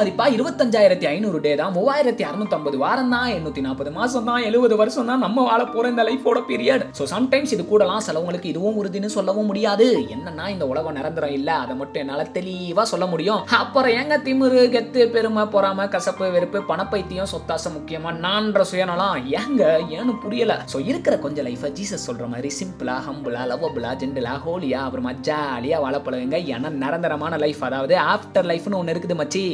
மதிப்பா இருபத்தஞ்சாயிரத்தி ஐநூறு டே தான் மூவாயிரத்தி அறுநூத்தம்பது வாரம் தான் எண்ணூத்தி நாற்பது மாசம் தான் எழுபது வருஷம் தான் நம்ம வாழ போற இந்த லைஃபோட பீரியட் ஸோ சம்டைம்ஸ் இது கூடலாம் சிலவங்களுக்கு இதுவும் உறுதினு சொல்லவும் முடியாது. என்னன்னா இந்த உலகம் நிரந்தரம் இல்ல. அதை மட்டும் என்னால தெளிவா சொல்ல முடியும். அப்புறம் எங்க திமிரு கெத்து பெருமை பொறாம கசப்பு வெறுப்பு பணப்பைத்தியம் சொத்தாசம் முக்கியமா நான்ற சுயநலம்? ஏங்க ஏன்னு புரியல. ஸோ இருக்கிற கொஞ்சம் லைஃபை ஜீசஸ் சொல்ற மாதிரி சிம்பிளா ஹம்பிளா லவ்வபிளா ஜென்டலா ஹோலியா அப்புறமா ஜாலியா வாழ பழகுங்க. ஏன்னா நிரந்தரமான லைஃப் அதாவது ஆஃப்டர் லைஃப்னு ஒன்று இருக்குது மச்சி.